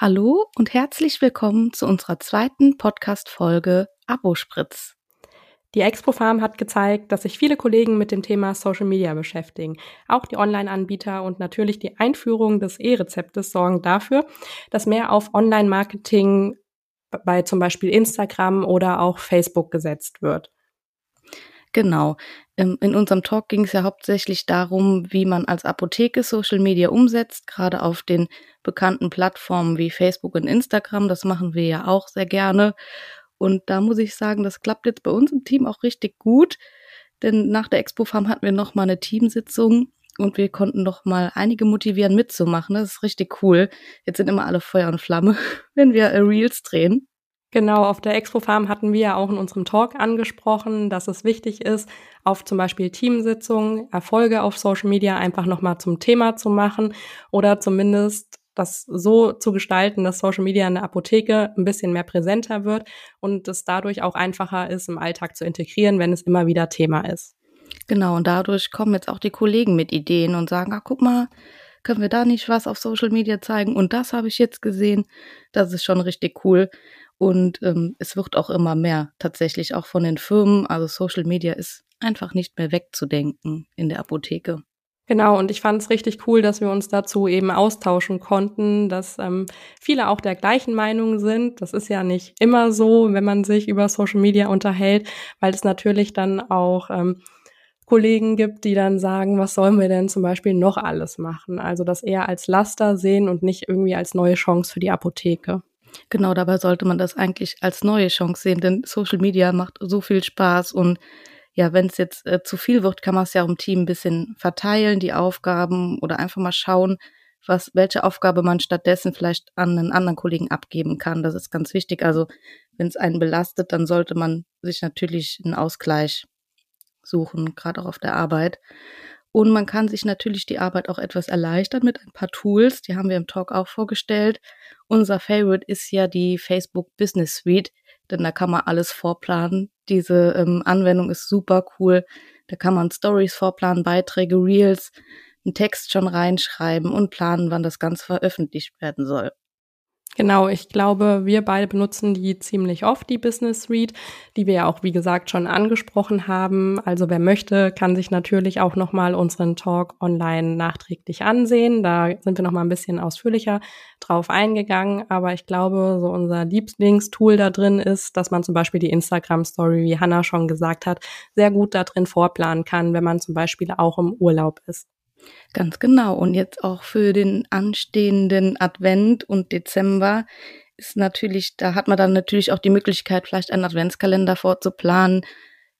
Hallo und herzlich willkommen zu unserer zweiten Podcast-Folge Abospritz. Die Expo Farm hat gezeigt, dass sich viele Kollegen mit dem Thema Social Media beschäftigen. Auch die Online-Anbieter und natürlich die Einführung des E-Rezeptes sorgen dafür, dass mehr auf Online-Marketing bei zum Beispiel Instagram oder auch Facebook gesetzt wird. Genau. In unserem Talk ging es ja hauptsächlich darum, wie man als Apotheke Social Media umsetzt, gerade auf den bekannten Plattformen wie Facebook und Instagram. Das machen wir ja auch sehr gerne. Und da muss ich sagen, das klappt jetzt bei uns im Team auch richtig gut. Denn nach der Expo Farm hatten wir noch mal eine Teamsitzung und wir konnten noch mal einige motivieren mitzumachen. Das ist richtig cool. Jetzt sind immer alle Feuer und Flamme, wenn wir Reels drehen. Genau, auf der Expo Farm hatten wir ja auch in unserem Talk angesprochen, dass es wichtig ist, auf zum Beispiel Teamsitzungen, Erfolge auf Social Media einfach nochmal zum Thema zu machen oder zumindest das so zu gestalten, dass Social Media in der Apotheke ein bisschen mehr präsenter wird und es dadurch auch einfacher ist, im Alltag zu integrieren, wenn es immer wieder Thema ist. Genau, und dadurch kommen jetzt auch die Kollegen mit Ideen und sagen, ah, guck mal, können wir da nicht was auf Social Media zeigen? Und das habe ich jetzt gesehen. Das ist schon richtig cool. Und ähm, es wird auch immer mehr tatsächlich auch von den Firmen. Also Social Media ist einfach nicht mehr wegzudenken in der Apotheke. Genau, und ich fand es richtig cool, dass wir uns dazu eben austauschen konnten, dass ähm, viele auch der gleichen Meinung sind. Das ist ja nicht immer so, wenn man sich über Social Media unterhält, weil es natürlich dann auch ähm, Kollegen gibt, die dann sagen, was sollen wir denn zum Beispiel noch alles machen? Also das eher als Laster sehen und nicht irgendwie als neue Chance für die Apotheke. Genau, dabei sollte man das eigentlich als neue Chance sehen, denn Social Media macht so viel Spaß und ja, wenn es jetzt äh, zu viel wird, kann man es ja im Team ein bisschen verteilen, die Aufgaben oder einfach mal schauen, was, welche Aufgabe man stattdessen vielleicht an einen anderen Kollegen abgeben kann. Das ist ganz wichtig. Also, wenn es einen belastet, dann sollte man sich natürlich einen Ausgleich suchen, gerade auch auf der Arbeit. Und man kann sich natürlich die Arbeit auch etwas erleichtern mit ein paar Tools. Die haben wir im Talk auch vorgestellt. Unser Favorite ist ja die Facebook Business Suite, denn da kann man alles vorplanen. Diese ähm, Anwendung ist super cool. Da kann man Stories vorplanen, Beiträge, Reels, einen Text schon reinschreiben und planen, wann das Ganze veröffentlicht werden soll. Genau, ich glaube, wir beide benutzen die ziemlich oft, die Business Suite, die wir ja auch, wie gesagt, schon angesprochen haben. Also wer möchte, kann sich natürlich auch nochmal unseren Talk online nachträglich ansehen. Da sind wir nochmal ein bisschen ausführlicher drauf eingegangen. Aber ich glaube, so unser Lieblingstool da drin ist, dass man zum Beispiel die Instagram Story, wie Hannah schon gesagt hat, sehr gut da drin vorplanen kann, wenn man zum Beispiel auch im Urlaub ist. Ganz genau. Und jetzt auch für den anstehenden Advent und Dezember ist natürlich, da hat man dann natürlich auch die Möglichkeit, vielleicht einen Adventskalender vorzuplanen.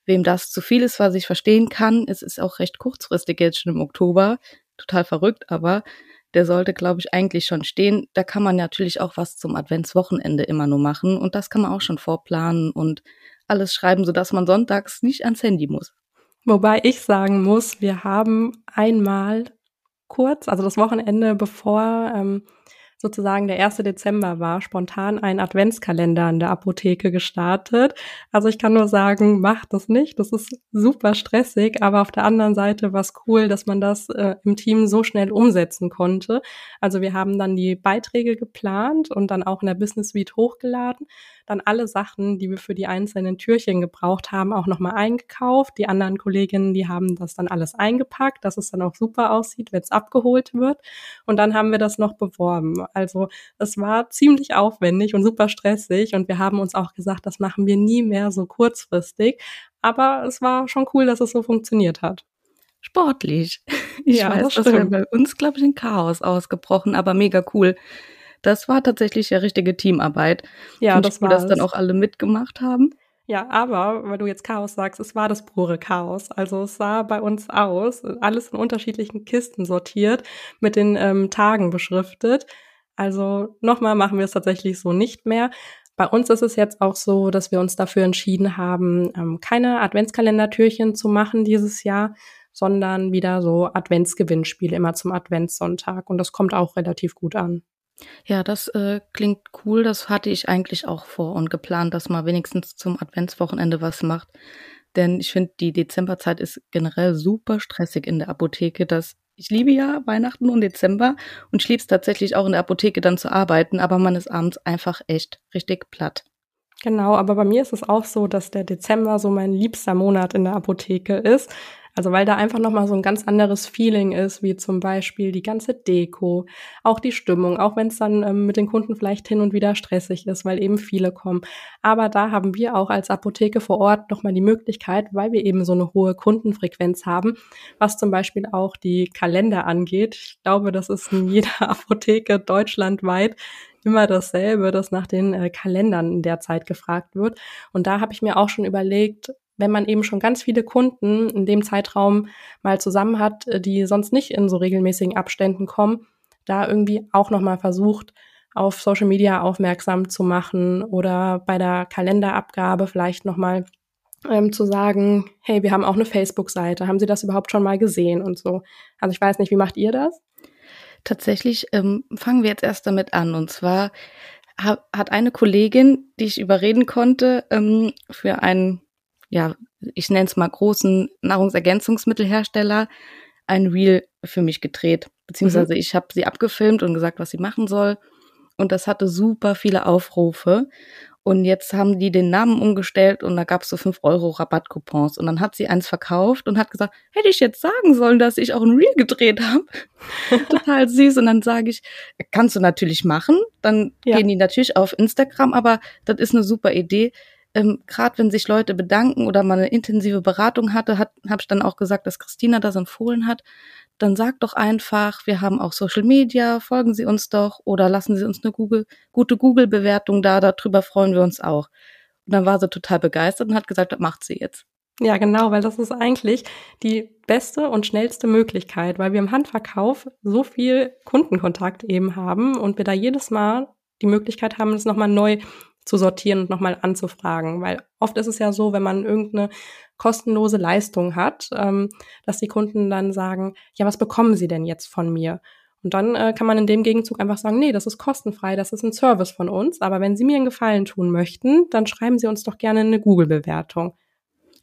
Wem das zu viel ist, was ich verstehen kann, es ist auch recht kurzfristig jetzt schon im Oktober. Total verrückt, aber der sollte, glaube ich, eigentlich schon stehen. Da kann man natürlich auch was zum Adventswochenende immer nur machen und das kann man auch schon vorplanen und alles schreiben, sodass man sonntags nicht ans Handy muss. Wobei ich sagen muss, wir haben einmal kurz, also das Wochenende bevor ähm, sozusagen der 1. Dezember war, spontan einen Adventskalender in der Apotheke gestartet. Also ich kann nur sagen, macht das nicht. Das ist super stressig, aber auf der anderen Seite war es cool, dass man das äh, im Team so schnell umsetzen konnte. Also wir haben dann die Beiträge geplant und dann auch in der Business Suite hochgeladen dann alle Sachen, die wir für die einzelnen Türchen gebraucht haben, auch nochmal eingekauft. Die anderen Kolleginnen, die haben das dann alles eingepackt, dass es dann auch super aussieht, wenn es abgeholt wird. Und dann haben wir das noch beworben. Also es war ziemlich aufwendig und super stressig und wir haben uns auch gesagt, das machen wir nie mehr so kurzfristig. Aber es war schon cool, dass es so funktioniert hat sportlich. Ich ja, weiß, das, das wäre bei uns, glaube ich, ein Chaos ausgebrochen, aber mega cool. Das war tatsächlich ja richtige Teamarbeit. Ja, Find das war das dann auch alle mitgemacht haben. Ja, aber weil du jetzt Chaos sagst, es war das pure Chaos. Also es sah bei uns aus, alles in unterschiedlichen Kisten sortiert, mit den ähm, Tagen beschriftet. Also nochmal machen wir es tatsächlich so nicht mehr. Bei uns ist es jetzt auch so, dass wir uns dafür entschieden haben, ähm, keine Adventskalendertürchen zu machen dieses Jahr, sondern wieder so Adventsgewinnspiele immer zum Adventssonntag. Und das kommt auch relativ gut an. Ja, das äh, klingt cool. Das hatte ich eigentlich auch vor und geplant, dass man wenigstens zum Adventswochenende was macht. Denn ich finde, die Dezemberzeit ist generell super stressig in der Apotheke. Das ich liebe ja Weihnachten und Dezember und ich liebe es tatsächlich auch in der Apotheke dann zu arbeiten, aber man ist abends einfach echt richtig platt. Genau, aber bei mir ist es auch so, dass der Dezember so mein liebster Monat in der Apotheke ist. Also weil da einfach nochmal so ein ganz anderes Feeling ist, wie zum Beispiel die ganze Deko, auch die Stimmung, auch wenn es dann ähm, mit den Kunden vielleicht hin und wieder stressig ist, weil eben viele kommen. Aber da haben wir auch als Apotheke vor Ort nochmal die Möglichkeit, weil wir eben so eine hohe Kundenfrequenz haben, was zum Beispiel auch die Kalender angeht. Ich glaube, das ist in jeder Apotheke deutschlandweit immer dasselbe, dass nach den äh, Kalendern in der Zeit gefragt wird. Und da habe ich mir auch schon überlegt, wenn man eben schon ganz viele Kunden in dem Zeitraum mal zusammen hat, äh, die sonst nicht in so regelmäßigen Abständen kommen, da irgendwie auch nochmal versucht, auf Social Media aufmerksam zu machen oder bei der Kalenderabgabe vielleicht nochmal ähm, zu sagen, hey, wir haben auch eine Facebook-Seite, haben Sie das überhaupt schon mal gesehen und so. Also ich weiß nicht, wie macht ihr das? Tatsächlich ähm, fangen wir jetzt erst damit an. Und zwar hat eine Kollegin, die ich überreden konnte, ähm, für einen ja, ich nenne es mal großen Nahrungsergänzungsmittelhersteller, ein Reel für mich gedreht. Beziehungsweise mhm. ich habe sie abgefilmt und gesagt, was sie machen soll. Und das hatte super viele Aufrufe. Und jetzt haben die den Namen umgestellt und da gab es so 5 Euro Rabattcoupons. Und dann hat sie eins verkauft und hat gesagt, hätte ich jetzt sagen sollen, dass ich auch ein Reel gedreht habe. Total süß. Und dann sage ich, kannst du natürlich machen. Dann ja. gehen die natürlich auf Instagram, aber das ist eine super Idee ähm, gerade wenn sich Leute bedanken oder man eine intensive Beratung hatte, hat, habe ich dann auch gesagt, dass Christina das empfohlen hat, dann sagt doch einfach, wir haben auch Social Media, folgen Sie uns doch oder lassen Sie uns eine Google, gute Google-Bewertung da, darüber freuen wir uns auch. Und dann war sie total begeistert und hat gesagt, das macht sie jetzt. Ja, genau, weil das ist eigentlich die beste und schnellste Möglichkeit, weil wir im Handverkauf so viel Kundenkontakt eben haben und wir da jedes Mal die Möglichkeit haben, es nochmal neu zu sortieren und nochmal anzufragen. Weil oft ist es ja so, wenn man irgendeine kostenlose Leistung hat, ähm, dass die Kunden dann sagen, ja, was bekommen Sie denn jetzt von mir? Und dann äh, kann man in dem Gegenzug einfach sagen, nee, das ist kostenfrei, das ist ein Service von uns. Aber wenn Sie mir einen Gefallen tun möchten, dann schreiben Sie uns doch gerne eine Google-Bewertung.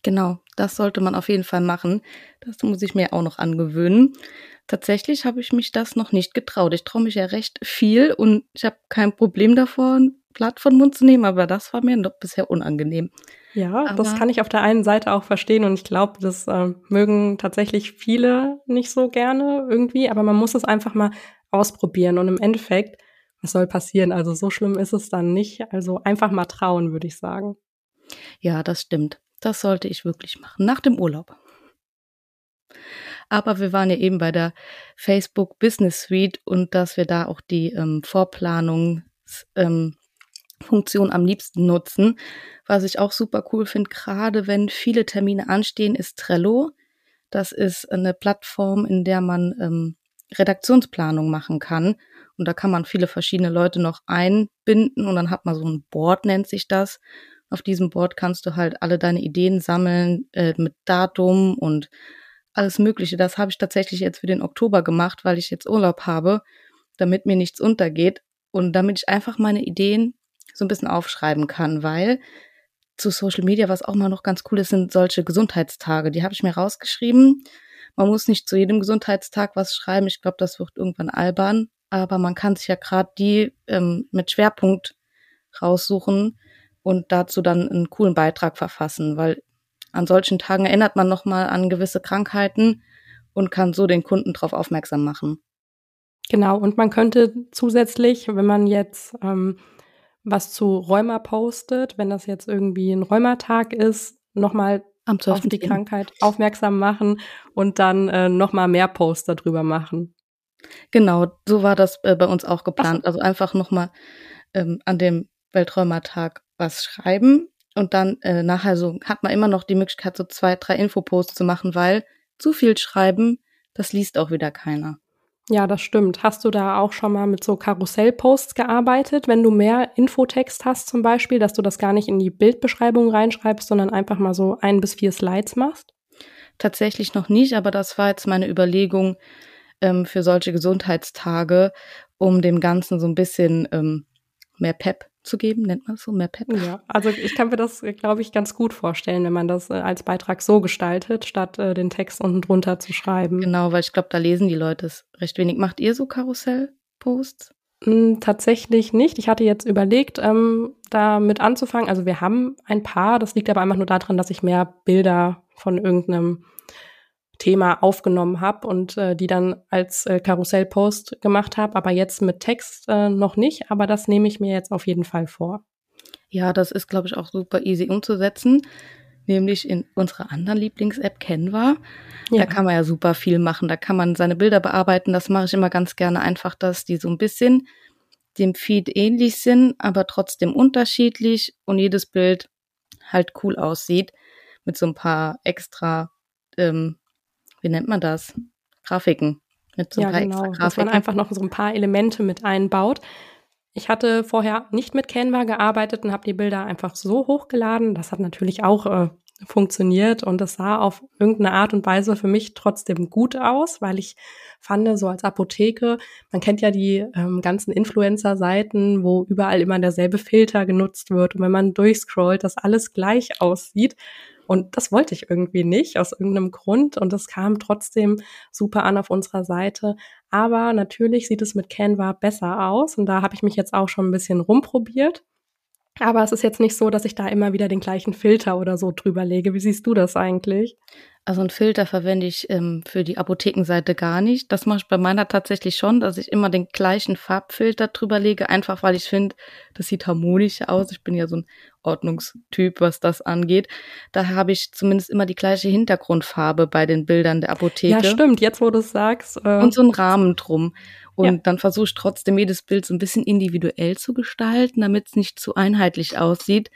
Genau, das sollte man auf jeden Fall machen. Das muss ich mir auch noch angewöhnen. Tatsächlich habe ich mich das noch nicht getraut. Ich traue mich ja recht viel und ich habe kein Problem davon, Blatt von Mund zu nehmen, aber das war mir doch bisher unangenehm. Ja, aber das kann ich auf der einen Seite auch verstehen und ich glaube, das äh, mögen tatsächlich viele nicht so gerne irgendwie, aber man muss es einfach mal ausprobieren und im Endeffekt, was soll passieren? Also so schlimm ist es dann nicht. Also einfach mal trauen, würde ich sagen. Ja, das stimmt. Das sollte ich wirklich machen. Nach dem Urlaub. Aber wir waren ja eben bei der Facebook Business Suite und dass wir da auch die ähm, Vorplanung ähm, Funktion am liebsten nutzen. Was ich auch super cool finde, gerade wenn viele Termine anstehen, ist Trello. Das ist eine Plattform, in der man ähm, Redaktionsplanung machen kann. Und da kann man viele verschiedene Leute noch einbinden und dann hat man so ein Board, nennt sich das. Auf diesem Board kannst du halt alle deine Ideen sammeln äh, mit Datum und alles Mögliche. Das habe ich tatsächlich jetzt für den Oktober gemacht, weil ich jetzt Urlaub habe, damit mir nichts untergeht und damit ich einfach meine Ideen so ein bisschen aufschreiben kann, weil zu Social Media, was auch mal noch ganz cool ist, sind solche Gesundheitstage. Die habe ich mir rausgeschrieben. Man muss nicht zu jedem Gesundheitstag was schreiben. Ich glaube, das wird irgendwann albern. Aber man kann sich ja gerade die ähm, mit Schwerpunkt raussuchen und dazu dann einen coolen Beitrag verfassen, weil an solchen Tagen erinnert man nochmal an gewisse Krankheiten und kann so den Kunden darauf aufmerksam machen. Genau, und man könnte zusätzlich, wenn man jetzt ähm, was zu Rheuma postet, wenn das jetzt irgendwie ein Rheumatag ist, nochmal auf die Krankheit aufmerksam machen und dann äh, nochmal mehr Posts darüber machen. Genau, so war das äh, bei uns auch geplant. Ach. Also einfach nochmal ähm, an dem Welträumertag was schreiben und dann äh, nachher so hat man immer noch die Möglichkeit, so zwei, drei Infoposts zu machen, weil zu viel schreiben, das liest auch wieder keiner. Ja, das stimmt. Hast du da auch schon mal mit so Karussellposts gearbeitet, wenn du mehr Infotext hast zum Beispiel, dass du das gar nicht in die Bildbeschreibung reinschreibst, sondern einfach mal so ein bis vier Slides machst? Tatsächlich noch nicht, aber das war jetzt meine Überlegung ähm, für solche Gesundheitstage, um dem Ganzen so ein bisschen ähm, mehr Pep zu geben, nennt man es so, mehr Pep. Ja, also ich kann mir das, glaube ich, ganz gut vorstellen, wenn man das äh, als Beitrag so gestaltet, statt äh, den Text unten drunter zu schreiben. Genau, weil ich glaube, da lesen die Leute es recht wenig. Macht ihr so Karussell-Posts? Hm, tatsächlich nicht. Ich hatte jetzt überlegt, ähm, damit anzufangen. Also wir haben ein paar, das liegt aber einfach nur daran, dass ich mehr Bilder von irgendeinem Thema aufgenommen habe und äh, die dann als äh, Karussellpost gemacht habe, aber jetzt mit Text äh, noch nicht, aber das nehme ich mir jetzt auf jeden Fall vor. Ja, das ist, glaube ich, auch super easy umzusetzen, nämlich in unserer anderen Lieblings-App Canva. Ja. Da kann man ja super viel machen, da kann man seine Bilder bearbeiten, das mache ich immer ganz gerne einfach, dass die so ein bisschen dem Feed ähnlich sind, aber trotzdem unterschiedlich und jedes Bild halt cool aussieht mit so ein paar extra ähm, wie nennt man das? Grafiken. Mit so ja, genau. Dass man einfach noch so ein paar Elemente mit einbaut. Ich hatte vorher nicht mit Canva gearbeitet und habe die Bilder einfach so hochgeladen. Das hat natürlich auch äh, funktioniert und das sah auf irgendeine Art und Weise für mich trotzdem gut aus, weil ich fand, so als Apotheke, man kennt ja die ähm, ganzen Influencer-Seiten, wo überall immer derselbe Filter genutzt wird und wenn man durchscrollt, dass alles gleich aussieht. Und das wollte ich irgendwie nicht aus irgendeinem Grund. Und das kam trotzdem super an auf unserer Seite. Aber natürlich sieht es mit Canva besser aus. Und da habe ich mich jetzt auch schon ein bisschen rumprobiert. Aber es ist jetzt nicht so, dass ich da immer wieder den gleichen Filter oder so drüber lege. Wie siehst du das eigentlich? Also einen Filter verwende ich ähm, für die Apothekenseite gar nicht. Das mache ich bei meiner tatsächlich schon, dass ich immer den gleichen Farbfilter drüber lege, einfach weil ich finde, das sieht harmonisch aus. Ich bin ja so ein Ordnungstyp, was das angeht. Da habe ich zumindest immer die gleiche Hintergrundfarbe bei den Bildern der Apotheke. Ja, stimmt, jetzt wo du es sagst. Äh und so einen Rahmen drum. Und ja. dann versuche ich trotzdem jedes Bild so ein bisschen individuell zu gestalten, damit es nicht zu einheitlich aussieht.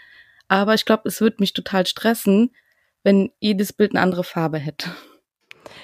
Aber ich glaube, es wird mich total stressen, wenn jedes Bild eine andere Farbe hätte.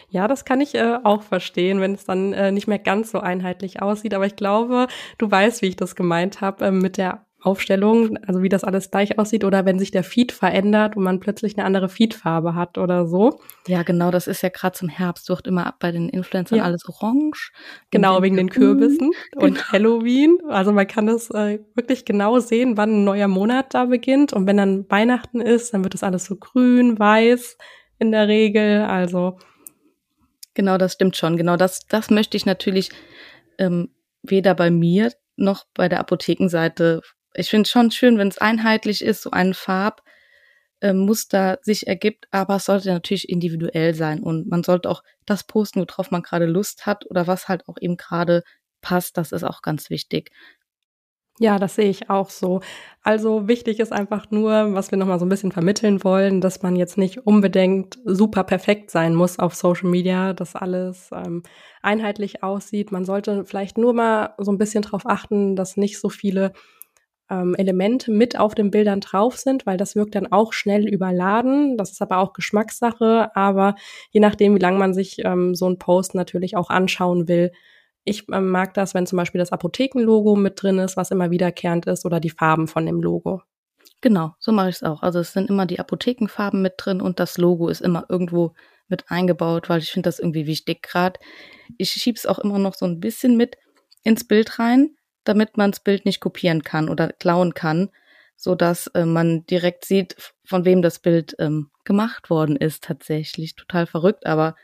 Ja, das kann ich äh, auch verstehen, wenn es dann äh, nicht mehr ganz so einheitlich aussieht. Aber ich glaube, du weißt, wie ich das gemeint habe äh, mit der Aufstellung, also wie das alles gleich aussieht oder wenn sich der Feed verändert und man plötzlich eine andere Feedfarbe hat oder so. Ja, genau, das ist ja gerade zum Herbst, wird immer bei den Influencern ja. alles orange. Genau, wegen den Kürbissen genau. und Halloween. Also man kann das äh, wirklich genau sehen, wann ein neuer Monat da beginnt und wenn dann Weihnachten ist, dann wird das alles so grün, weiß in der Regel, also Genau, das stimmt schon. Genau, das, das möchte ich natürlich ähm, weder bei mir noch bei der Apothekenseite ich finde es schon schön, wenn es einheitlich ist, so ein Farbmuster äh, sich ergibt, aber es sollte natürlich individuell sein und man sollte auch das posten, worauf man gerade Lust hat oder was halt auch eben gerade passt. Das ist auch ganz wichtig. Ja, das sehe ich auch so. Also wichtig ist einfach nur, was wir nochmal so ein bisschen vermitteln wollen, dass man jetzt nicht unbedingt super perfekt sein muss auf Social Media, dass alles ähm, einheitlich aussieht. Man sollte vielleicht nur mal so ein bisschen darauf achten, dass nicht so viele ähm, Elemente mit auf den Bildern drauf sind, weil das wirkt dann auch schnell überladen. Das ist aber auch Geschmackssache, aber je nachdem, wie lange man sich ähm, so ein Post natürlich auch anschauen will. Ich ähm, mag das, wenn zum Beispiel das Apothekenlogo mit drin ist, was immer wiederkehrend ist, oder die Farben von dem Logo. Genau, so mache ich es auch. Also es sind immer die Apothekenfarben mit drin und das Logo ist immer irgendwo mit eingebaut, weil ich finde das irgendwie wichtig. Gerade ich schiebe es auch immer noch so ein bisschen mit ins Bild rein, damit man das Bild nicht kopieren kann oder klauen kann, so dass äh, man direkt sieht, von wem das Bild ähm, gemacht worden ist. Tatsächlich total verrückt, aber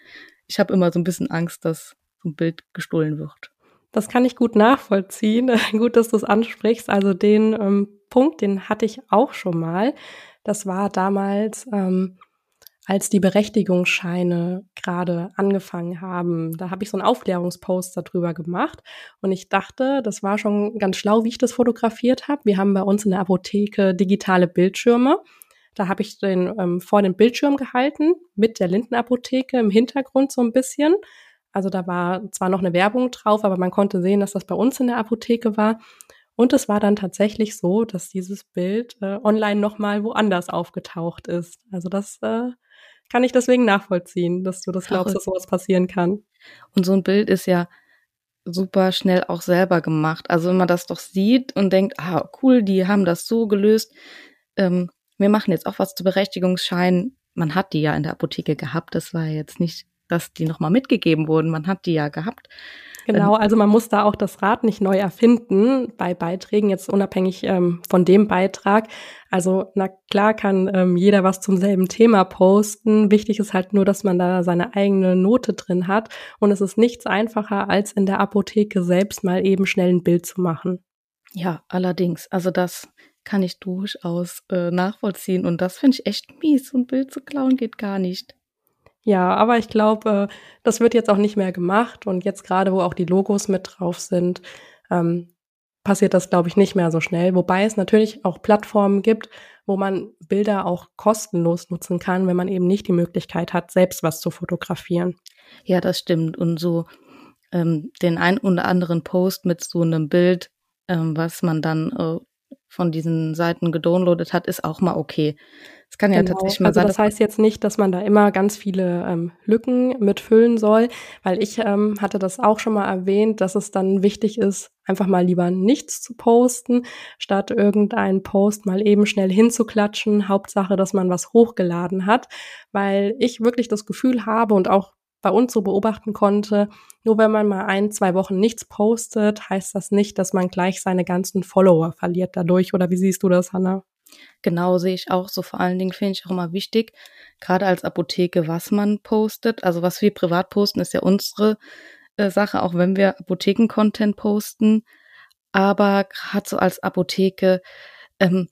ich habe immer so ein bisschen Angst, dass so ein Bild gestohlen wird. Das kann ich gut nachvollziehen. gut, dass du es ansprichst. Also den ähm, Punkt, den hatte ich auch schon mal. Das war damals ähm, als die Berechtigungsscheine gerade angefangen haben. Da habe ich so einen Aufklärungspost darüber gemacht und ich dachte, das war schon ganz schlau, wie ich das fotografiert habe. Wir haben bei uns in der Apotheke digitale Bildschirme. Da habe ich den ähm, vor den Bildschirm gehalten mit der Lindenapotheke im Hintergrund so ein bisschen. Also da war zwar noch eine Werbung drauf, aber man konnte sehen, dass das bei uns in der Apotheke war. Und es war dann tatsächlich so, dass dieses Bild äh, online nochmal woanders aufgetaucht ist. Also das äh, kann ich deswegen nachvollziehen, dass du das glaubst, dass sowas passieren kann. Und so ein Bild ist ja super schnell auch selber gemacht. Also wenn man das doch sieht und denkt, ah, cool, die haben das so gelöst. Ähm, wir machen jetzt auch was zu Berechtigungsscheinen. Man hat die ja in der Apotheke gehabt. Das war jetzt nicht dass die nochmal mitgegeben wurden. Man hat die ja gehabt. Genau, also man muss da auch das Rad nicht neu erfinden bei Beiträgen, jetzt unabhängig ähm, von dem Beitrag. Also na klar kann ähm, jeder was zum selben Thema posten. Wichtig ist halt nur, dass man da seine eigene Note drin hat. Und es ist nichts einfacher, als in der Apotheke selbst mal eben schnell ein Bild zu machen. Ja, allerdings. Also das kann ich durchaus äh, nachvollziehen. Und das finde ich echt mies. So ein Bild zu klauen geht gar nicht. Ja, aber ich glaube, das wird jetzt auch nicht mehr gemacht und jetzt gerade, wo auch die Logos mit drauf sind, ähm, passiert das, glaube ich, nicht mehr so schnell. Wobei es natürlich auch Plattformen gibt, wo man Bilder auch kostenlos nutzen kann, wenn man eben nicht die Möglichkeit hat, selbst was zu fotografieren. Ja, das stimmt. Und so ähm, den ein oder anderen Post mit so einem Bild, ähm, was man dann äh, von diesen Seiten gedownloadet hat, ist auch mal okay. Es kann ja genau. tatsächlich mal also sein. Das heißt jetzt nicht, dass man da immer ganz viele ähm, Lücken mitfüllen soll, weil ich ähm, hatte das auch schon mal erwähnt, dass es dann wichtig ist, einfach mal lieber nichts zu posten, statt irgendeinen Post mal eben schnell hinzuklatschen. Hauptsache, dass man was hochgeladen hat, weil ich wirklich das Gefühl habe und auch bei uns so beobachten konnte, nur wenn man mal ein, zwei Wochen nichts postet, heißt das nicht, dass man gleich seine ganzen Follower verliert dadurch. Oder wie siehst du das, Hannah? Genau, sehe ich auch so. Vor allen Dingen finde ich auch immer wichtig, gerade als Apotheke, was man postet. Also was wir privat posten, ist ja unsere äh, Sache, auch wenn wir Apotheken-Content posten. Aber gerade so als Apotheke ähm,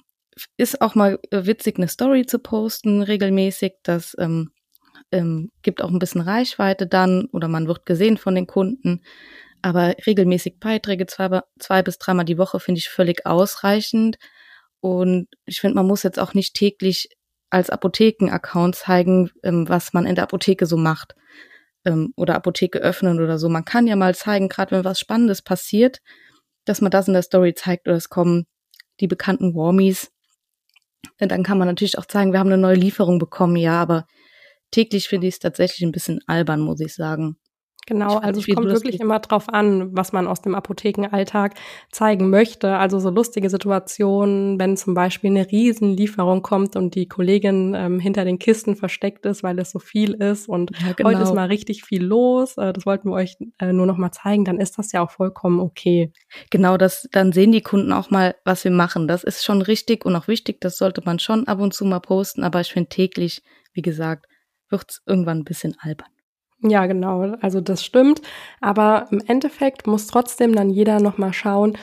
ist auch mal äh, witzig, eine Story zu posten regelmäßig. Das ähm, ähm, gibt auch ein bisschen Reichweite dann oder man wird gesehen von den Kunden. Aber regelmäßig Beiträge zwei, zwei bis dreimal die Woche finde ich völlig ausreichend. Und ich finde, man muss jetzt auch nicht täglich als Apotheken-Account zeigen, ähm, was man in der Apotheke so macht. Ähm, oder Apotheke öffnen oder so. Man kann ja mal zeigen, gerade wenn was Spannendes passiert, dass man das in der Story zeigt oder es kommen die bekannten Warmies. Dann kann man natürlich auch zeigen, wir haben eine neue Lieferung bekommen, ja, aber täglich finde ich es tatsächlich ein bisschen albern, muss ich sagen. Genau, also es kommt wirklich immer drauf an, was man aus dem Apothekenalltag zeigen möchte. Also so lustige Situationen, wenn zum Beispiel eine Riesenlieferung kommt und die Kollegin ähm, hinter den Kisten versteckt ist, weil es so viel ist und ja, genau. heute ist mal richtig viel los. Äh, das wollten wir euch äh, nur noch mal zeigen. Dann ist das ja auch vollkommen okay. Genau, das dann sehen die Kunden auch mal, was wir machen. Das ist schon richtig und auch wichtig. Das sollte man schon ab und zu mal posten. Aber ich finde täglich, wie gesagt, wird's irgendwann ein bisschen albern. Ja, genau. Also das stimmt. Aber im Endeffekt muss trotzdem dann jeder nochmal schauen,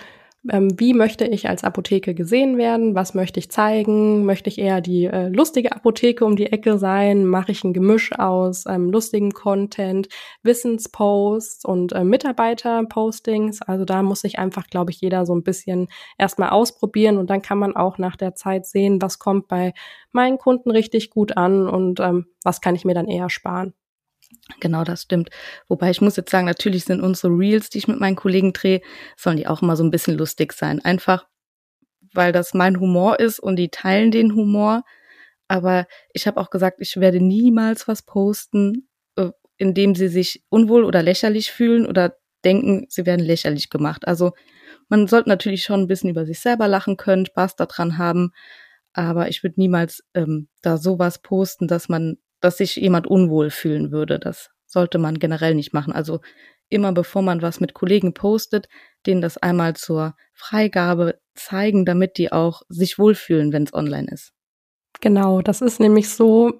wie möchte ich als Apotheke gesehen werden? Was möchte ich zeigen? Möchte ich eher die äh, lustige Apotheke um die Ecke sein? Mache ich ein Gemisch aus ähm, lustigem Content, Wissensposts und äh, Mitarbeiterpostings? Also da muss sich einfach, glaube ich, jeder so ein bisschen erstmal ausprobieren und dann kann man auch nach der Zeit sehen, was kommt bei meinen Kunden richtig gut an und ähm, was kann ich mir dann eher sparen. Genau, das stimmt. Wobei ich muss jetzt sagen, natürlich sind unsere Reels, die ich mit meinen Kollegen drehe, sollen die auch immer so ein bisschen lustig sein. Einfach, weil das mein Humor ist und die teilen den Humor. Aber ich habe auch gesagt, ich werde niemals was posten, äh, in dem sie sich unwohl oder lächerlich fühlen oder denken, sie werden lächerlich gemacht. Also man sollte natürlich schon ein bisschen über sich selber lachen können, Spaß daran haben. Aber ich würde niemals ähm, da sowas posten, dass man dass sich jemand unwohl fühlen würde. Das sollte man generell nicht machen. Also immer bevor man was mit Kollegen postet, denen das einmal zur Freigabe zeigen, damit die auch sich wohlfühlen, wenn es online ist. Genau, das ist nämlich so,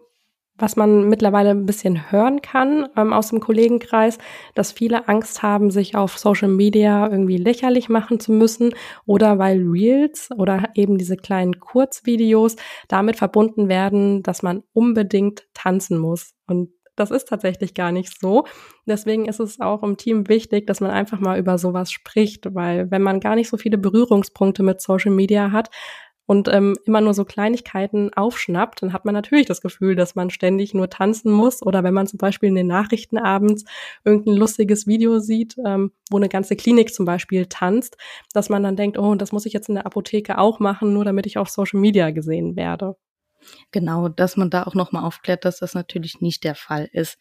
was man mittlerweile ein bisschen hören kann ähm, aus dem Kollegenkreis, dass viele Angst haben, sich auf Social Media irgendwie lächerlich machen zu müssen oder weil Reels oder eben diese kleinen Kurzvideos damit verbunden werden, dass man unbedingt tanzen muss. Und das ist tatsächlich gar nicht so. Deswegen ist es auch im Team wichtig, dass man einfach mal über sowas spricht, weil wenn man gar nicht so viele Berührungspunkte mit Social Media hat, und ähm, immer nur so Kleinigkeiten aufschnappt, dann hat man natürlich das Gefühl, dass man ständig nur tanzen muss. Oder wenn man zum Beispiel in den Nachrichten abends irgendein lustiges Video sieht, ähm, wo eine ganze Klinik zum Beispiel tanzt, dass man dann denkt, oh, das muss ich jetzt in der Apotheke auch machen, nur damit ich auf Social Media gesehen werde. Genau, dass man da auch nochmal aufklärt, dass das natürlich nicht der Fall ist.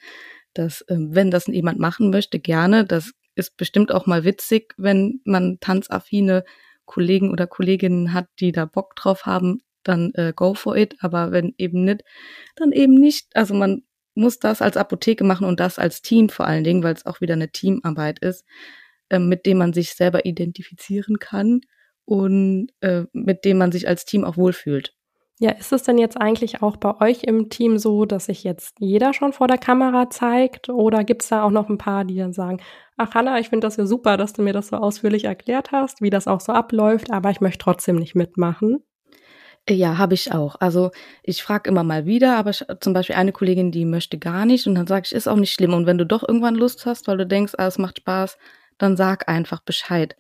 Dass, ähm, wenn das jemand machen möchte, gerne. Das ist bestimmt auch mal witzig, wenn man tanzaffine Kollegen oder Kolleginnen hat, die da Bock drauf haben, dann äh, go for it. Aber wenn eben nicht, dann eben nicht. Also man muss das als Apotheke machen und das als Team vor allen Dingen, weil es auch wieder eine Teamarbeit ist, äh, mit dem man sich selber identifizieren kann und äh, mit dem man sich als Team auch wohlfühlt. Ja, ist es denn jetzt eigentlich auch bei euch im Team so, dass sich jetzt jeder schon vor der Kamera zeigt? Oder gibt es da auch noch ein paar, die dann sagen, ach Hanna, ich finde das ja super, dass du mir das so ausführlich erklärt hast, wie das auch so abläuft, aber ich möchte trotzdem nicht mitmachen? Ja, habe ich auch. Also ich frage immer mal wieder, aber zum Beispiel eine Kollegin, die möchte gar nicht und dann sage ich, ist auch nicht schlimm. Und wenn du doch irgendwann Lust hast, weil du denkst, ah, es macht Spaß, dann sag einfach Bescheid.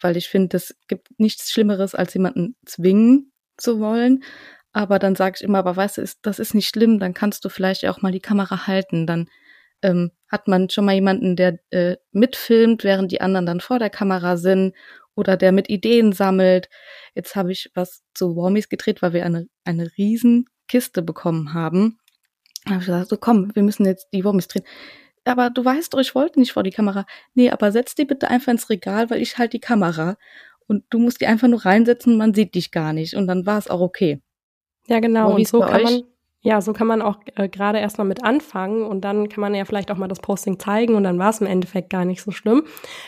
Weil ich finde, es gibt nichts Schlimmeres, als jemanden zwingen zu wollen. Aber dann sage ich immer, aber weißt du, ist, das ist nicht schlimm, dann kannst du vielleicht auch mal die Kamera halten. Dann ähm, hat man schon mal jemanden, der äh, mitfilmt, während die anderen dann vor der Kamera sind oder der mit Ideen sammelt. Jetzt habe ich was zu Warmies gedreht, weil wir eine, eine riesen Kiste bekommen haben. Da habe ich gesagt, so komm, wir müssen jetzt die Warmies drehen. Aber du weißt doch, ich wollte nicht vor die Kamera. Nee, aber setz die bitte einfach ins Regal, weil ich halt die Kamera. Und du musst die einfach nur reinsetzen, man sieht dich gar nicht. Und dann war es auch okay. Ja, genau. Und so kann man, ja, so kann man auch äh, gerade erstmal mit anfangen und dann kann man ja vielleicht auch mal das Posting zeigen und dann war es im Endeffekt gar nicht so schlimm.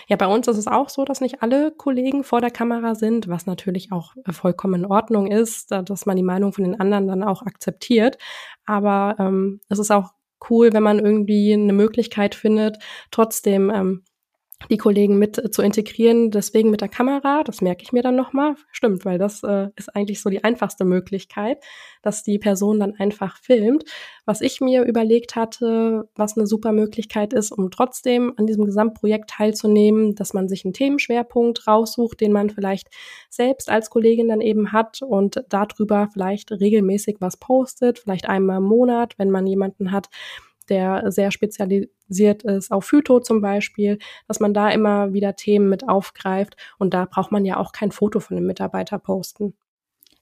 Ja, bei uns ist es auch so, dass nicht alle Kollegen vor der Kamera sind, was natürlich auch äh, vollkommen in Ordnung ist, dass man die Meinung von den anderen dann auch akzeptiert. Aber ähm, es ist auch cool, wenn man irgendwie eine Möglichkeit findet, trotzdem ähm, die Kollegen mit äh, zu integrieren. Deswegen mit der Kamera, das merke ich mir dann nochmal. Stimmt, weil das äh, ist eigentlich so die einfachste Möglichkeit, dass die Person dann einfach filmt. Was ich mir überlegt hatte, was eine super Möglichkeit ist, um trotzdem an diesem Gesamtprojekt teilzunehmen, dass man sich einen Themenschwerpunkt raussucht, den man vielleicht selbst als Kollegin dann eben hat und darüber vielleicht regelmäßig was postet, vielleicht einmal im Monat, wenn man jemanden hat, der sehr spezialisiert ist auf Phyto zum Beispiel, dass man da immer wieder Themen mit aufgreift und da braucht man ja auch kein Foto von dem Mitarbeiter posten.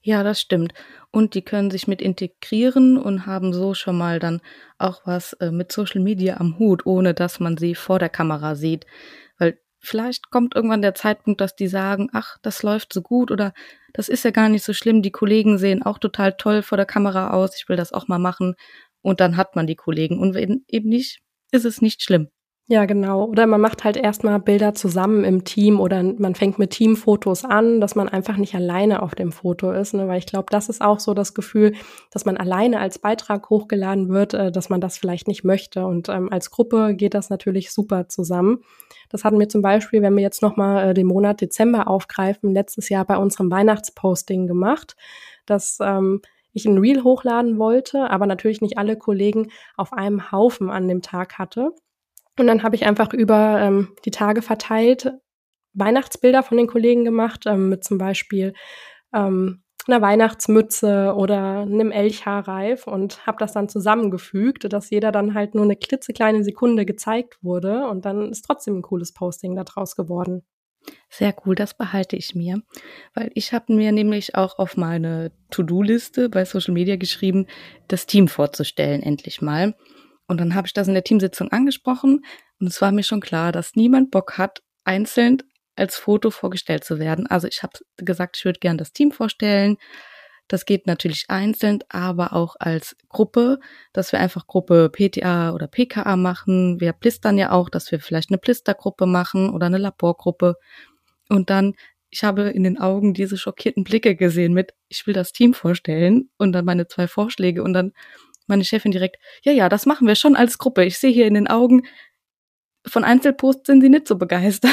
Ja, das stimmt. Und die können sich mit integrieren und haben so schon mal dann auch was äh, mit Social Media am Hut, ohne dass man sie vor der Kamera sieht. Weil vielleicht kommt irgendwann der Zeitpunkt, dass die sagen, ach, das läuft so gut oder das ist ja gar nicht so schlimm. Die Kollegen sehen auch total toll vor der Kamera aus. Ich will das auch mal machen und dann hat man die Kollegen. Und wenn eben nicht, ist es nicht schlimm. Ja, genau. Oder man macht halt erstmal Bilder zusammen im Team oder man fängt mit Teamfotos an, dass man einfach nicht alleine auf dem Foto ist. Ne? Weil ich glaube, das ist auch so das Gefühl, dass man alleine als Beitrag hochgeladen wird, äh, dass man das vielleicht nicht möchte. Und ähm, als Gruppe geht das natürlich super zusammen. Das hatten wir zum Beispiel, wenn wir jetzt nochmal äh, den Monat Dezember aufgreifen, letztes Jahr bei unserem Weihnachtsposting gemacht. dass ähm, ich ein Reel hochladen wollte, aber natürlich nicht alle Kollegen auf einem Haufen an dem Tag hatte. Und dann habe ich einfach über ähm, die Tage verteilt Weihnachtsbilder von den Kollegen gemacht, ähm, mit zum Beispiel ähm, einer Weihnachtsmütze oder einem Elchhaarreif und habe das dann zusammengefügt, dass jeder dann halt nur eine klitzekleine Sekunde gezeigt wurde und dann ist trotzdem ein cooles Posting daraus geworden. Sehr cool, das behalte ich mir, weil ich habe mir nämlich auch auf meine To-Do-Liste bei Social Media geschrieben, das Team vorzustellen endlich mal. Und dann habe ich das in der Teamsitzung angesprochen und es war mir schon klar, dass niemand Bock hat, einzeln als Foto vorgestellt zu werden. Also ich habe gesagt, ich würde gern das Team vorstellen, das geht natürlich einzeln, aber auch als Gruppe, dass wir einfach Gruppe PTA oder PKA machen. Wir plistern ja auch, dass wir vielleicht eine Plistergruppe machen oder eine Laborgruppe. Und dann, ich habe in den Augen diese schockierten Blicke gesehen mit, ich will das Team vorstellen und dann meine zwei Vorschläge und dann meine Chefin direkt, ja, ja, das machen wir schon als Gruppe. Ich sehe hier in den Augen, von Einzelposts sind sie nicht so begeistert.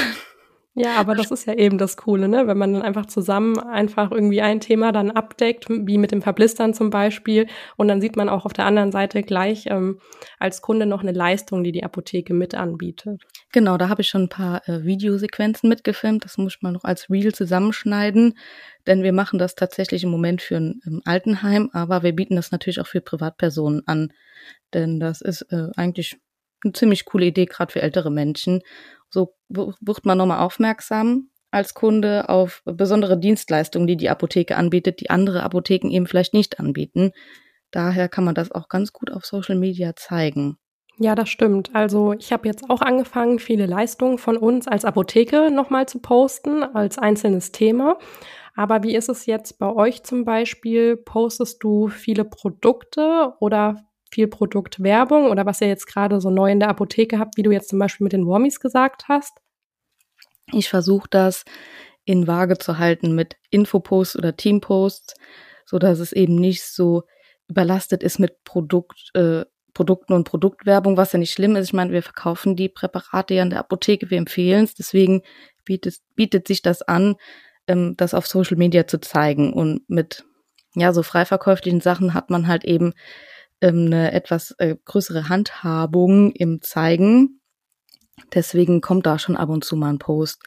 Ja, aber das ist ja eben das Coole, ne? Wenn man dann einfach zusammen einfach irgendwie ein Thema dann abdeckt, wie mit dem Verblistern zum Beispiel, und dann sieht man auch auf der anderen Seite gleich ähm, als Kunde noch eine Leistung, die die Apotheke mit anbietet. Genau, da habe ich schon ein paar äh, Videosequenzen mitgefilmt. Das muss man noch als Reel zusammenschneiden, denn wir machen das tatsächlich im Moment für ein ähm, Altenheim, aber wir bieten das natürlich auch für Privatpersonen an, denn das ist äh, eigentlich eine ziemlich coole Idee, gerade für ältere Menschen. So wird man nochmal aufmerksam als Kunde auf besondere Dienstleistungen, die die Apotheke anbietet, die andere Apotheken eben vielleicht nicht anbieten. Daher kann man das auch ganz gut auf Social Media zeigen. Ja, das stimmt. Also ich habe jetzt auch angefangen, viele Leistungen von uns als Apotheke nochmal zu posten, als einzelnes Thema. Aber wie ist es jetzt bei euch zum Beispiel? Postest du viele Produkte oder viel Produktwerbung oder was ihr jetzt gerade so neu in der Apotheke habt, wie du jetzt zum Beispiel mit den Warmies gesagt hast? Ich versuche das in Waage zu halten mit Infoposts oder Teamposts, so dass es eben nicht so überlastet ist mit Produkt, äh, Produkten und Produktwerbung, was ja nicht schlimm ist. Ich meine, wir verkaufen die Präparate ja in der Apotheke, wir empfehlen es, deswegen bietet, bietet sich das an, ähm, das auf Social Media zu zeigen. Und mit ja, so frei verkäuflichen Sachen hat man halt eben ähm, eine etwas äh, größere Handhabung im Zeigen. Deswegen kommt da schon ab und zu mal ein Post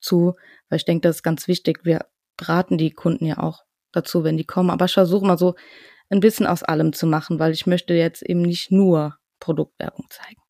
zu, weil ich denke, das ist ganz wichtig. Wir beraten die Kunden ja auch dazu, wenn die kommen. Aber ich versuche mal so ein bisschen aus allem zu machen, weil ich möchte jetzt eben nicht nur Produktwerbung zeigen.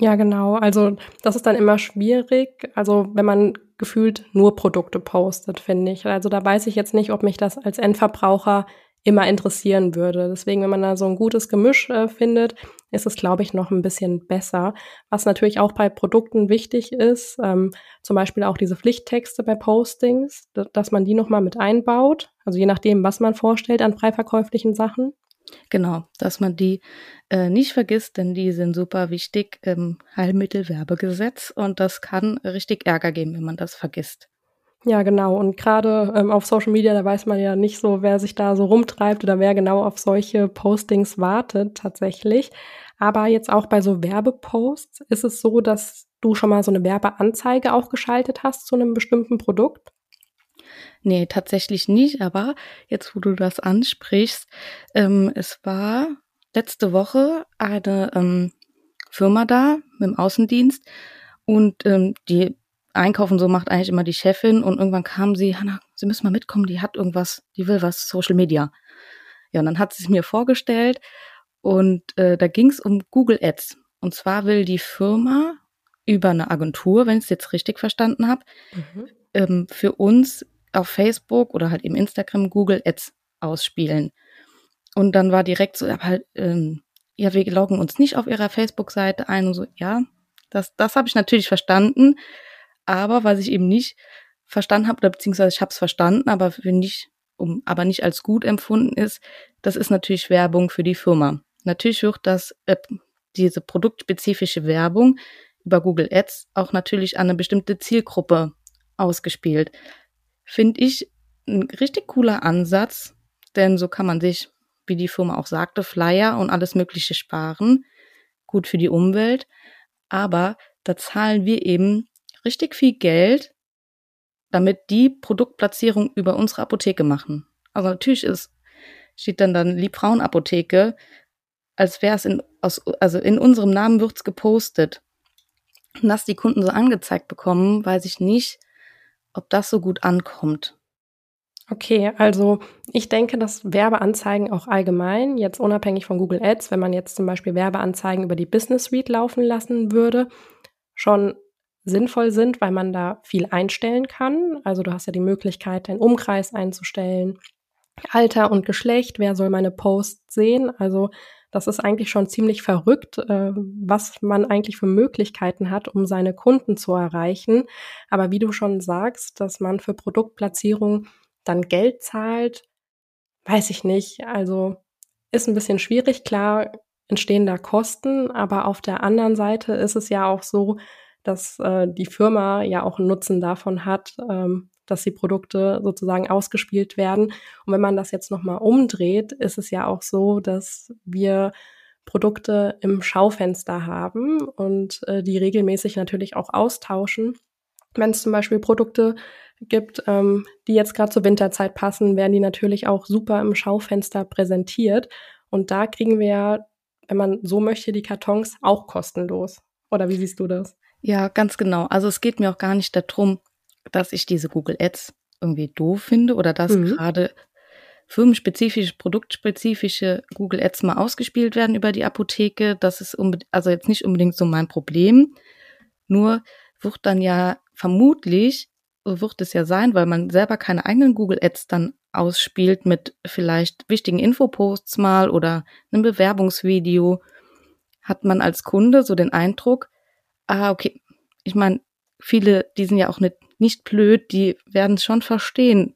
Ja, genau. Also das ist dann immer schwierig. Also wenn man gefühlt nur Produkte postet, finde ich. Also da weiß ich jetzt nicht, ob mich das als Endverbraucher immer interessieren würde. Deswegen, wenn man da so ein gutes Gemisch äh, findet, ist es, glaube ich, noch ein bisschen besser. Was natürlich auch bei Produkten wichtig ist, ähm, zum Beispiel auch diese Pflichttexte bei Postings, dass man die nochmal mit einbaut. Also je nachdem, was man vorstellt an freiverkäuflichen Sachen. Genau, dass man die äh, nicht vergisst, denn die sind super wichtig im Heilmittelwerbegesetz und das kann richtig Ärger geben, wenn man das vergisst. Ja, genau. Und gerade ähm, auf Social Media, da weiß man ja nicht so, wer sich da so rumtreibt oder wer genau auf solche Postings wartet tatsächlich. Aber jetzt auch bei so Werbeposts ist es so, dass du schon mal so eine Werbeanzeige auch geschaltet hast zu einem bestimmten Produkt? Nee, tatsächlich nicht. Aber jetzt, wo du das ansprichst, ähm, es war letzte Woche eine ähm, Firma da mit dem Außendienst und ähm, die Einkaufen so macht eigentlich immer die Chefin und irgendwann kam sie, Hanna, Sie müssen mal mitkommen, die hat irgendwas, die will was, Social Media. Ja, und dann hat sie es mir vorgestellt und äh, da ging es um Google Ads. Und zwar will die Firma über eine Agentur, wenn ich es jetzt richtig verstanden habe, mhm. ähm, für uns auf Facebook oder halt im Instagram Google Ads ausspielen. Und dann war direkt so, aber halt, ähm, ja, wir loggen uns nicht auf ihrer Facebook-Seite ein und so, ja, das, das habe ich natürlich verstanden. Aber was ich eben nicht verstanden habe, oder beziehungsweise ich habe es verstanden, aber für nicht, um, aber nicht als gut empfunden ist, das ist natürlich Werbung für die Firma. Natürlich wird das, äh, diese produktspezifische Werbung über Google Ads auch natürlich an eine bestimmte Zielgruppe ausgespielt. Finde ich ein richtig cooler Ansatz, denn so kann man sich, wie die Firma auch sagte, Flyer und alles Mögliche sparen. Gut für die Umwelt. Aber da zahlen wir eben richtig viel Geld, damit die Produktplatzierung über unsere Apotheke machen. Also natürlich ist, steht dann dann Liebfrauenapotheke, als wäre es in, aus, also in unserem Namen wird's gepostet. Und dass die Kunden so angezeigt bekommen, weiß ich nicht, ob das so gut ankommt. Okay, also ich denke, dass Werbeanzeigen auch allgemein, jetzt unabhängig von Google Ads, wenn man jetzt zum Beispiel Werbeanzeigen über die Business Suite laufen lassen würde, schon sinnvoll sind, weil man da viel einstellen kann. Also du hast ja die Möglichkeit, deinen Umkreis einzustellen, Alter und Geschlecht, wer soll meine Posts sehen. Also das ist eigentlich schon ziemlich verrückt, äh, was man eigentlich für Möglichkeiten hat, um seine Kunden zu erreichen. Aber wie du schon sagst, dass man für Produktplatzierung dann Geld zahlt, weiß ich nicht. Also ist ein bisschen schwierig. Klar entstehen da Kosten, aber auf der anderen Seite ist es ja auch so, dass äh, die Firma ja auch einen Nutzen davon hat, ähm, dass die Produkte sozusagen ausgespielt werden. Und wenn man das jetzt nochmal umdreht, ist es ja auch so, dass wir Produkte im Schaufenster haben und äh, die regelmäßig natürlich auch austauschen. Wenn es zum Beispiel Produkte gibt, ähm, die jetzt gerade zur Winterzeit passen, werden die natürlich auch super im Schaufenster präsentiert. Und da kriegen wir, wenn man so möchte, die Kartons auch kostenlos. Oder wie siehst du das? Ja, ganz genau. Also es geht mir auch gar nicht darum, dass ich diese Google Ads irgendwie doof finde oder dass mhm. gerade firmenspezifische, produktspezifische Google Ads mal ausgespielt werden über die Apotheke. Das ist also jetzt nicht unbedingt so mein Problem. Nur wird dann ja vermutlich, so wird es ja sein, weil man selber keine eigenen Google Ads dann ausspielt mit vielleicht wichtigen Infoposts mal oder einem Bewerbungsvideo, hat man als Kunde so den Eindruck, ah, okay, ich meine, viele, die sind ja auch nicht, nicht blöd, die werden es schon verstehen,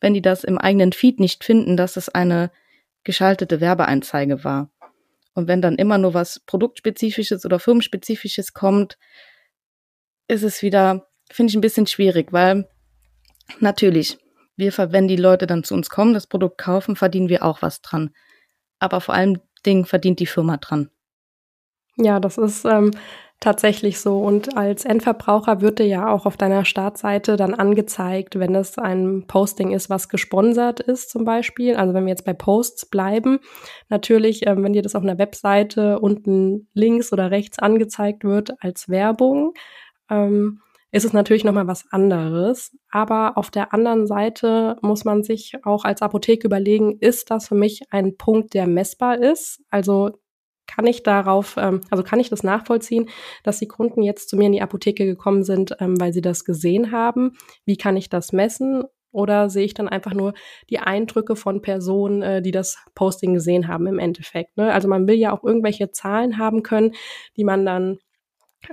wenn die das im eigenen Feed nicht finden, dass es eine geschaltete Werbeanzeige war. Und wenn dann immer nur was Produktspezifisches oder Firmenspezifisches kommt, ist es wieder, finde ich, ein bisschen schwierig, weil natürlich, wir, wenn die Leute dann zu uns kommen, das Produkt kaufen, verdienen wir auch was dran. Aber vor allem Dingen verdient die Firma dran. Ja, das ist ähm, tatsächlich so. Und als Endverbraucher wird dir ja auch auf deiner Startseite dann angezeigt, wenn es ein Posting ist, was gesponsert ist zum Beispiel. Also wenn wir jetzt bei Posts bleiben, natürlich, ähm, wenn dir das auf einer Webseite unten links oder rechts angezeigt wird als Werbung, ähm, ist es natürlich nochmal was anderes. Aber auf der anderen Seite muss man sich auch als Apotheke überlegen, ist das für mich ein Punkt, der messbar ist? Also kann ich darauf, ähm, also kann ich das nachvollziehen, dass die Kunden jetzt zu mir in die Apotheke gekommen sind, ähm, weil sie das gesehen haben? Wie kann ich das messen? Oder sehe ich dann einfach nur die Eindrücke von Personen, äh, die das Posting gesehen haben im Endeffekt? Ne? Also man will ja auch irgendwelche Zahlen haben können, die man dann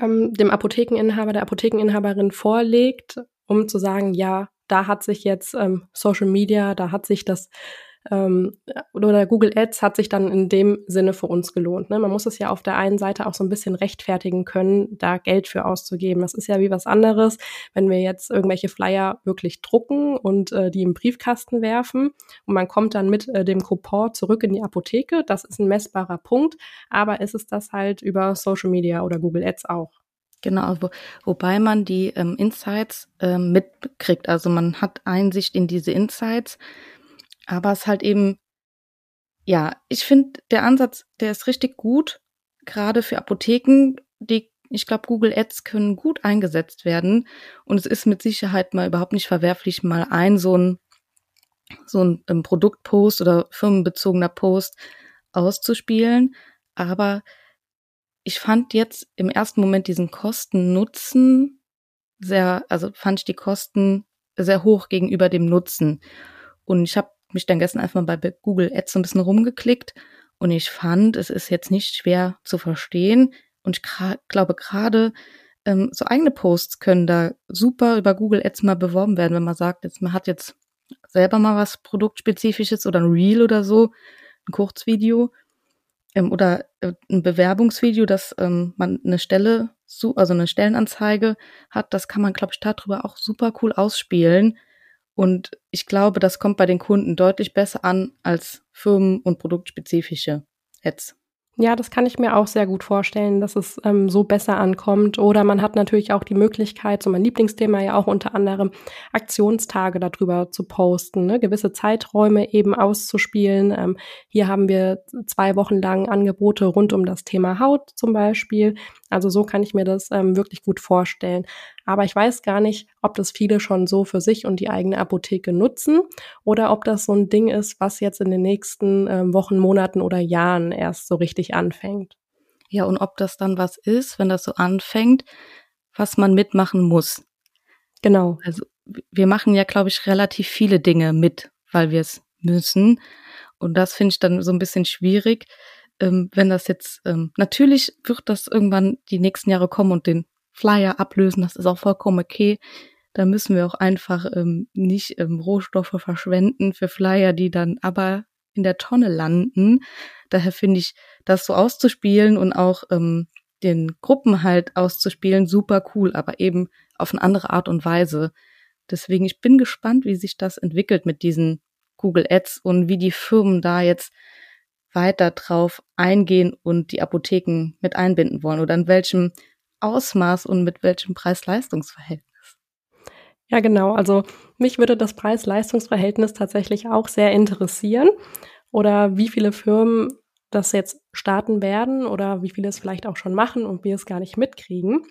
ähm, dem Apothekeninhaber, der Apothekeninhaberin vorlegt, um zu sagen, ja, da hat sich jetzt ähm, Social Media, da hat sich das ähm, oder Google Ads hat sich dann in dem Sinne für uns gelohnt. Ne? Man muss es ja auf der einen Seite auch so ein bisschen rechtfertigen können, da Geld für auszugeben. Das ist ja wie was anderes, wenn wir jetzt irgendwelche Flyer wirklich drucken und äh, die im Briefkasten werfen und man kommt dann mit äh, dem Coupon zurück in die Apotheke. Das ist ein messbarer Punkt, aber ist es das halt über Social Media oder Google Ads auch? Genau, wo, wobei man die ähm, Insights ähm, mitkriegt. Also man hat Einsicht in diese Insights aber es halt eben, ja, ich finde, der Ansatz, der ist richtig gut, gerade für Apotheken, die, ich glaube, Google Ads können gut eingesetzt werden. Und es ist mit Sicherheit mal überhaupt nicht verwerflich, mal ein so ein, so ein, ein ähm, Produktpost oder firmenbezogener Post auszuspielen. Aber ich fand jetzt im ersten Moment diesen Kosten-Nutzen sehr, also fand ich die Kosten sehr hoch gegenüber dem Nutzen. Und ich habe mich dann gestern einfach mal bei Google Ads so ein bisschen rumgeklickt und ich fand, es ist jetzt nicht schwer zu verstehen und ich glaube gerade ähm, so eigene Posts können da super über Google Ads mal beworben werden, wenn man sagt, jetzt man hat jetzt selber mal was produktspezifisches oder ein Reel oder so, ein Kurzvideo ähm, oder äh, ein Bewerbungsvideo, dass ähm, man eine Stelle, also eine Stellenanzeige hat, das kann man glaube ich darüber auch super cool ausspielen und ich glaube, das kommt bei den Kunden deutlich besser an als firmen- und produktspezifische Ads. Ja, das kann ich mir auch sehr gut vorstellen, dass es ähm, so besser ankommt. Oder man hat natürlich auch die Möglichkeit, so mein Lieblingsthema ja auch unter anderem, Aktionstage darüber zu posten, ne? gewisse Zeiträume eben auszuspielen. Ähm, hier haben wir zwei Wochen lang Angebote rund um das Thema Haut zum Beispiel. Also so kann ich mir das ähm, wirklich gut vorstellen. Aber ich weiß gar nicht, ob das viele schon so für sich und die eigene Apotheke nutzen oder ob das so ein Ding ist, was jetzt in den nächsten ähm, Wochen, Monaten oder Jahren erst so richtig anfängt. Ja, und ob das dann was ist, wenn das so anfängt, was man mitmachen muss. Genau. Also wir machen ja, glaube ich, relativ viele Dinge mit, weil wir es müssen. Und das finde ich dann so ein bisschen schwierig ähm, wenn das jetzt, ähm, natürlich wird das irgendwann die nächsten Jahre kommen und den Flyer ablösen, das ist auch vollkommen okay. Da müssen wir auch einfach ähm, nicht ähm, Rohstoffe verschwenden für Flyer, die dann aber in der Tonne landen. Daher finde ich, das so auszuspielen und auch ähm, den Gruppen halt auszuspielen, super cool, aber eben auf eine andere Art und Weise. Deswegen, ich bin gespannt, wie sich das entwickelt mit diesen Google Ads und wie die Firmen da jetzt weiter drauf eingehen und die Apotheken mit einbinden wollen oder in welchem Ausmaß und mit welchem Preis-Leistungs-Verhältnis? Ja, genau. Also mich würde das Preis-Leistungs-Verhältnis tatsächlich auch sehr interessieren oder wie viele Firmen das jetzt starten werden oder wie viele es vielleicht auch schon machen und wir es gar nicht mitkriegen.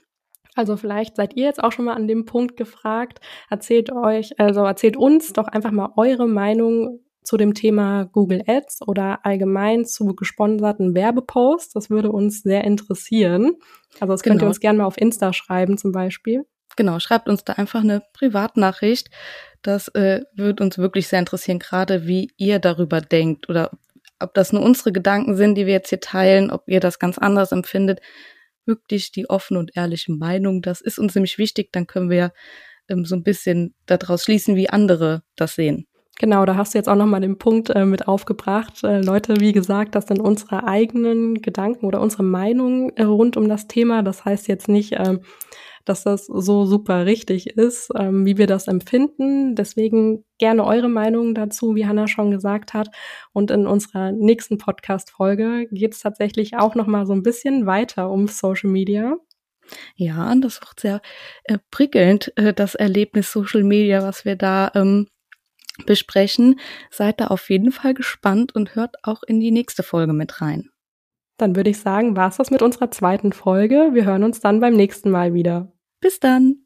Also vielleicht seid ihr jetzt auch schon mal an dem Punkt gefragt. Erzählt euch, also erzählt uns doch einfach mal eure Meinung zu dem Thema Google Ads oder allgemein zu gesponserten Werbeposts. Das würde uns sehr interessieren. Also das könnt genau. ihr uns gerne mal auf Insta schreiben zum Beispiel. Genau, schreibt uns da einfach eine Privatnachricht. Das äh, würde uns wirklich sehr interessieren, gerade wie ihr darüber denkt oder ob das nur unsere Gedanken sind, die wir jetzt hier teilen, ob ihr das ganz anders empfindet. Wirklich die offene und ehrliche Meinung, das ist uns nämlich wichtig. Dann können wir ähm, so ein bisschen daraus schließen, wie andere das sehen. Genau, da hast du jetzt auch nochmal den Punkt äh, mit aufgebracht. Äh, Leute, wie gesagt, das sind unsere eigenen Gedanken oder unsere Meinungen äh, rund um das Thema. Das heißt jetzt nicht, ähm, dass das so super richtig ist, ähm, wie wir das empfinden. Deswegen gerne eure Meinung dazu, wie Hanna schon gesagt hat. Und in unserer nächsten Podcast-Folge geht es tatsächlich auch nochmal so ein bisschen weiter um Social Media. Ja, das wird sehr äh, prickelnd, äh, das Erlebnis Social Media, was wir da ähm, besprechen. Seid da auf jeden Fall gespannt und hört auch in die nächste Folge mit rein. Dann würde ich sagen, war's das mit unserer zweiten Folge. Wir hören uns dann beim nächsten Mal wieder. Bis dann!